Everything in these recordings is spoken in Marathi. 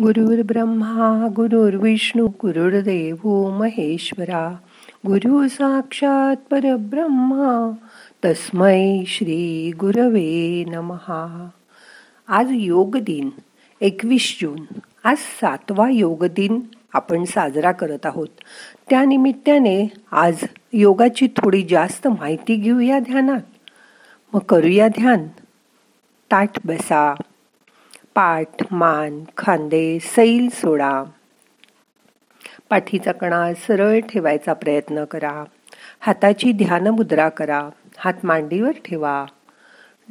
ब्रह्मा गुरुर्विष्णू गुरुर्देव महेश्वरा. गुरु साक्षात परब्रह्मा तस्मै श्री गुरवे नमहा. आज योग दिन एकवीस जून. आज सातवा योग दिन आपण साजरा करत आहोत. त्यानिमित्ताने आज योगाची थोडी जास्त माहिती घेऊया ध्यानात. मग करूया ध्यान. ताट बसा. पाठ मान खांदे सैल सोडा. पाठीचा कणा सरळ ठेवायचा प्रयत्न करा. हाताची ध्यान मुद्रा करा. हात मांडीवर ठेवा.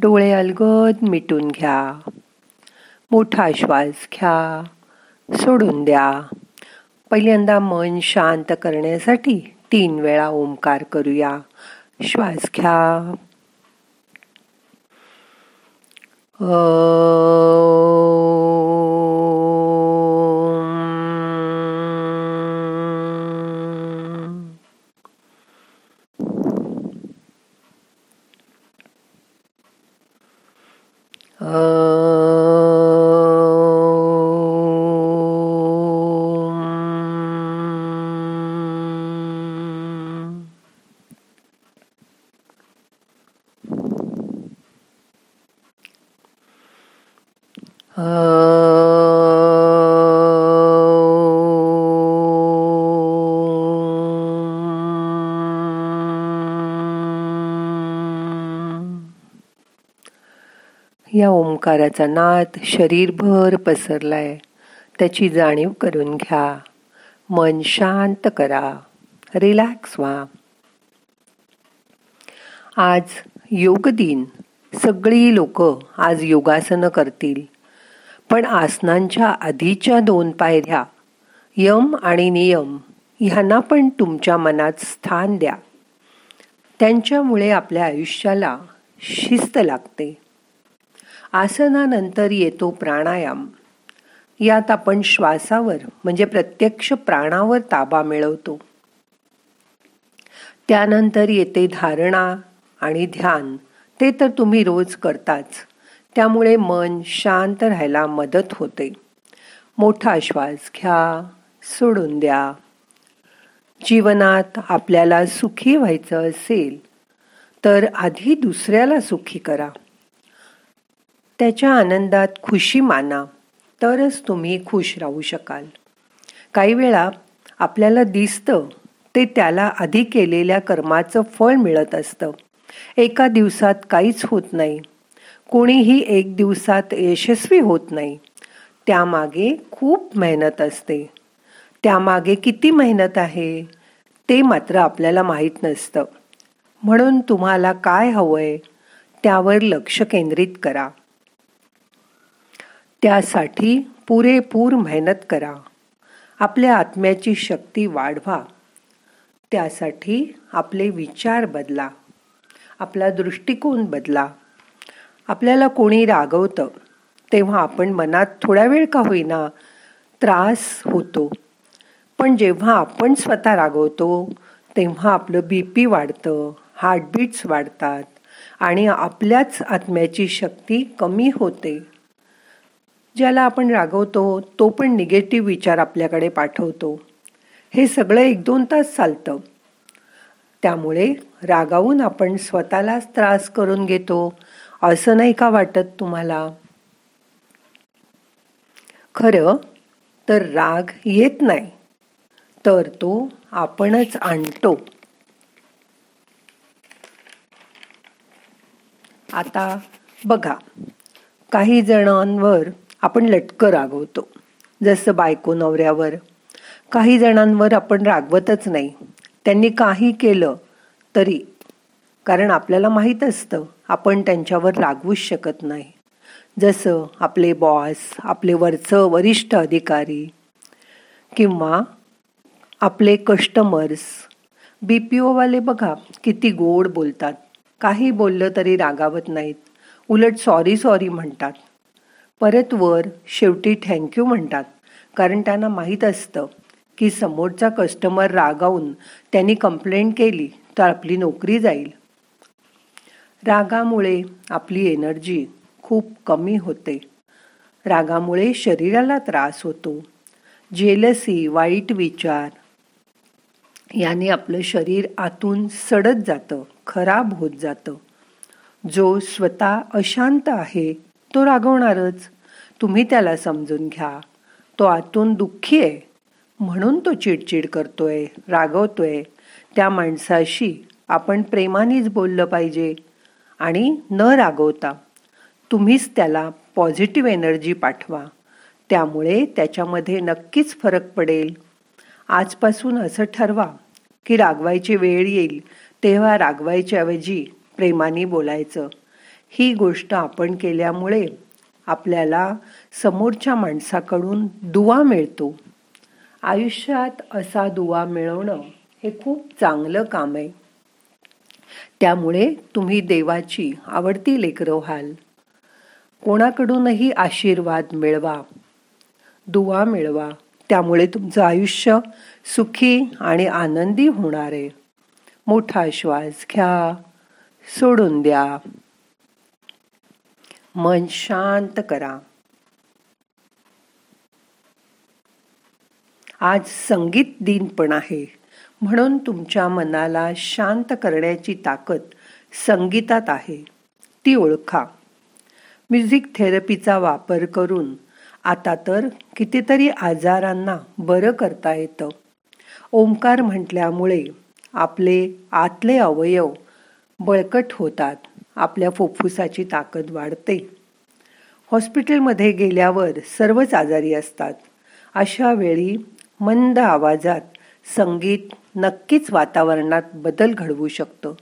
डोळे अलगद मिटून घ्या. मोठा श्वास घ्या. सोडून द्या. पहिल्यांदा मन शांत करण्यासाठी तीन वेळा ओंकार करूया. श्वास घ्या. Uh, या ओंकाराचा नाद शरीरभर पसरलाय. त्याची जाणीव करून घ्या. मन शांत करा. रिलॅक्स व्हा. आज योग दिन. सगळी लोक आज योगासनं करतील. पण आसनांच्या आधीच्या दोन पायऱ्या यम आणि नियम ह्यांना पण तुमच्या मनात स्थान द्या. त्यांच्यामुळे आपल्या आयुष्याला शिस्त लागते. आसनानंतर येतो प्राणायाम. यात आपण श्वासावर म्हणजे प्रत्यक्ष प्राणावर ताबा मिळवतो. त्यानंतर येते धारणा आणि ध्यान. ते तर तुम्ही रोज करताच. त्यामुळे मन शांत राहायला मदत होते. मोठा श्वास घ्या सोडून द्या. जीवनात आपल्याला सुखी व्हायचं असेल तर आधी दुसऱ्याला सुखी करा. त्याच्या आनंदात खुशी माना तरच तुम्ही खुश राहू शकाल. काही वेळा आपल्याला दिसतं ते त्याला आधी केलेल्या कर्माचं फळ मिळत असतं. एका दिवसात काहीच होत नाही. कोणीही एक दिवसात यशस्वी होत नाही. त्यामागे खूप मेहनत असते. त्यामागे किती मेहनत आहे ते मात्र आपल्याला माहीत नसतं. म्हणून तुम्हाला काय हवं आहे त्यावर लक्ष केंद्रित करा. त्यासाठी पुरेपूर मेहनत करा. आपल्या आत्म्याची शक्ती वाढवा. त्यासाठी आपले विचार बदला. आपला दृष्टिकोन बदला. आपल्याला कोणी रागवतं तेव्हा आपण मनात थोडा वेळ का होईना त्रास होतो. पण जेव्हा आपण स्वतः रागवतो तेव्हा आपलं बी पी वाढतं हार्टबीट्स वाढतात आणि आपल्याच आत्म्याची शक्ती कमी होते. ज्याला आपण रागवतो तो पण निगेटिव्ह विचार आपल्याकडे पाठवतो. हे सगळं एक दोन तास चालतं. त्यामुळे रागावून आपण स्वतःलाच त्रास करून घेतो असं नाही का वाटत तुम्हाला? खरं तर राग येत नाही तर तो आपणच आणतो. आता बघा काही जणांवर आपण लटकं रागवतो. जसं बायको नवऱ्यावर. काही जणांवर आपण रागवतच नाही. त्यांनी काही केलं तरी. कारण आपल्याला माहीत असतं आपण त्यांच्यावर रागवूच शकत नाही. जसं आपले बॉस आपले वरचं वरिष्ठ अधिकारी किंवा आपले कस्टमर्स. बी पी ओवाले बघा किती गोड बोलतात. काही बोललं तरी रागावत नाहीत. उलट सॉरी सॉरी म्हणतात. परत वर शेवटी थँक्यू म्हणतात. कारण त्यांना माहीत असतं की समोरचा कस्टमर रागावून त्यांनी कंप्लेंट केली तर आपली नोकरी जाईल. रागामुळे आपली एनर्जी खूप कमी होते. रागामुळे शरीराला त्रास होतो. जेलसी वाईट विचार याने आपलं शरीर आतून सडत जातं खराब होत जातं. जो स्वतः अशांत आहे तो रागवणारच. तुम्ही त्याला समजून घ्या. तो आतून दुःखी आहे. म्हणून तो चिडचिड करतोय रागवतोय. त्या माणसाशी आपण प्रेमानेच बोललं पाहिजे आणि न रागवता तुम्हीच त्याला पॉझिटिव्ह एनर्जी पाठवा. त्यामुळे त्याच्यामध्ये नक्कीच फरक पडेल. आजपासून असं ठरवा की रागवायची वेळ येईल तेव्हा रागवायच्या ऐवजी प्रेमाने बोलायचं. ही गोष्ट आपण केल्यामुळे आपल्याला समोरच्या माणसाकडून दुवा मिळतो. आयुष्यात असा दुवा मिळवणं हे खूप चांगलं काम आहे. त्यामुळे तुम्ही देवाची आवडती लेकरं व्हाल. कोणाकडूनही आशीर्वाद मिळवा दुवा मिळवा. त्यामुळे तुमचं आयुष्य सुखी आणि आनंदी होणार आहे. मोठा श्वास घ्या सोडून द्या. मन शांत करा. आज संगीत दिन पण आहे. म्हणून तुमच्या मनाला शांत करण्याची ताकद संगीतात आहे. ती ओळखा. म्युझिक थेरपीचा वापर करून आता तर कितीतरी आजारांना बरं करता येतं. ओंकार म्हटल्यामुळे आपले आतले अवयव बळकट होतात. आपल्या फुफ्फुसाची ताकद वाढते. हॉस्पिटलमध्ये गेल्यावर सर्वच आजारी असतात. अशा वेळी मंद आवाजात संगीत नक्कीच वातावरणात बदल घडवू शकतं.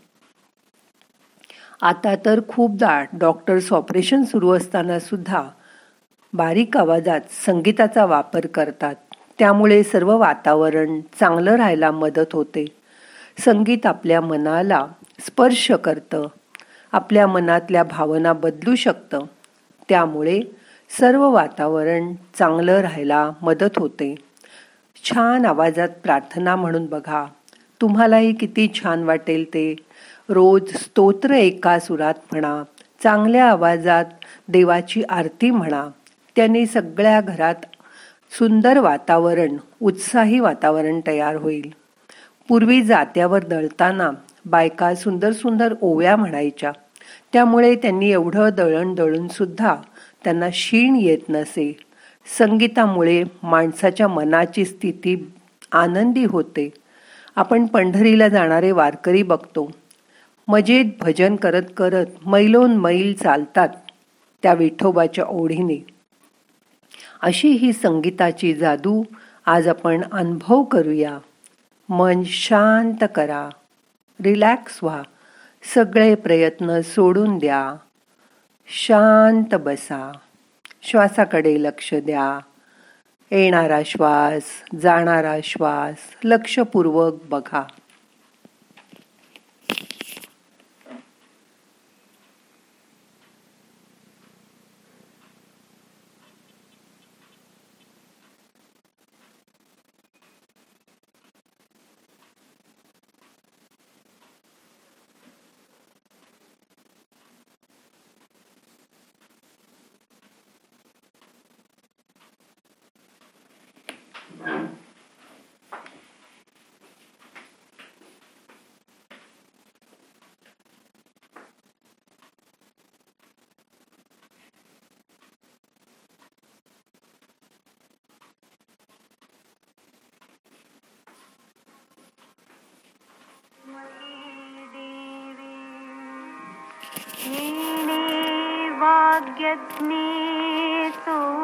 आता तर खूपदा डॉक्टर्स ऑपरेशन सुरू असताना सुद्धा बारीक आवाजात संगीताचा वापर करतात. त्यामुळे सर्व वातावरण चांगलं राहायला मदत होते. संगीत आपल्या मनाला स्पर्श करतं. आपल्या मनातल्या भावना बदलू शकतं. त्यामुळे सर्व वातावरण चांगलं राहायला मदत होते. छान आवाजात प्रार्थना म्हणून बघा. तुम्हालाही किती छान वाटेल ते. रोज स्तोत्र एका सुरात म्हणा. चांगल्या आवाजात देवाची आरती म्हणा. त्याने सगळ्या घरात सुंदर वातावरण उत्साही वातावरण तयार होईल. पूर्वी जात्यावर दळताना बायका सुंदर सुंदर ओव्या म्हणायच्या. त्यामुळे त्यांनी एवढं दळण दळून सुद्धा त्यांना शीण येत नसे. संगीतामुळे माणसाच्या मनाची स्थिती आनंदी होते. आपण पंढरीला जाणारे वारकरी बघतो. मजेत भजन करत करत मैलोन मैल चालतात त्या विठोबाच्या ओढीने. अशी ही संगीताची जादू आज आपण अनुभव करूया. मन शांत करा. रिलॅक्स व्हा. सगळे प्रयत्न सोडून द्या. शांत बसा. श्वासाकडे लक्ष द्या. येणारा श्वास जाणारा श्वास लक्षपूर्वक बघा. यज्ञे सोषावे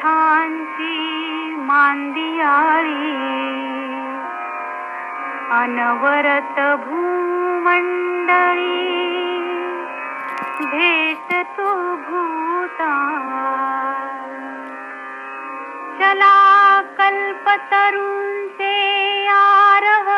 पथांची मांदियारी अनवरत भूमंडळी भेटतो भूता चला कल्पतरुंचे आरह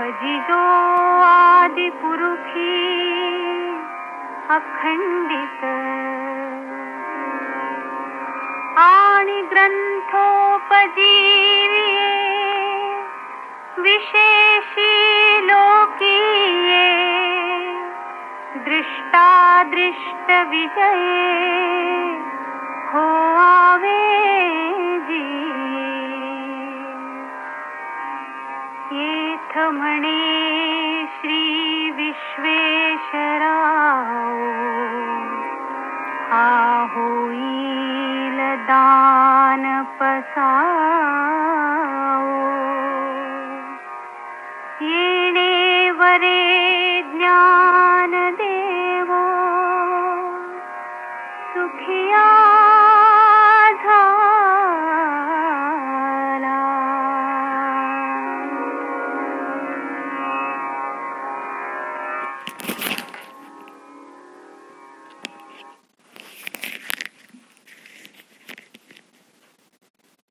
भजिजो आदि पुरुषी अखण्डित। आणि ग्रन्थोपजीर्ये विशेषी लोकीये दृष्टादृष्टविजये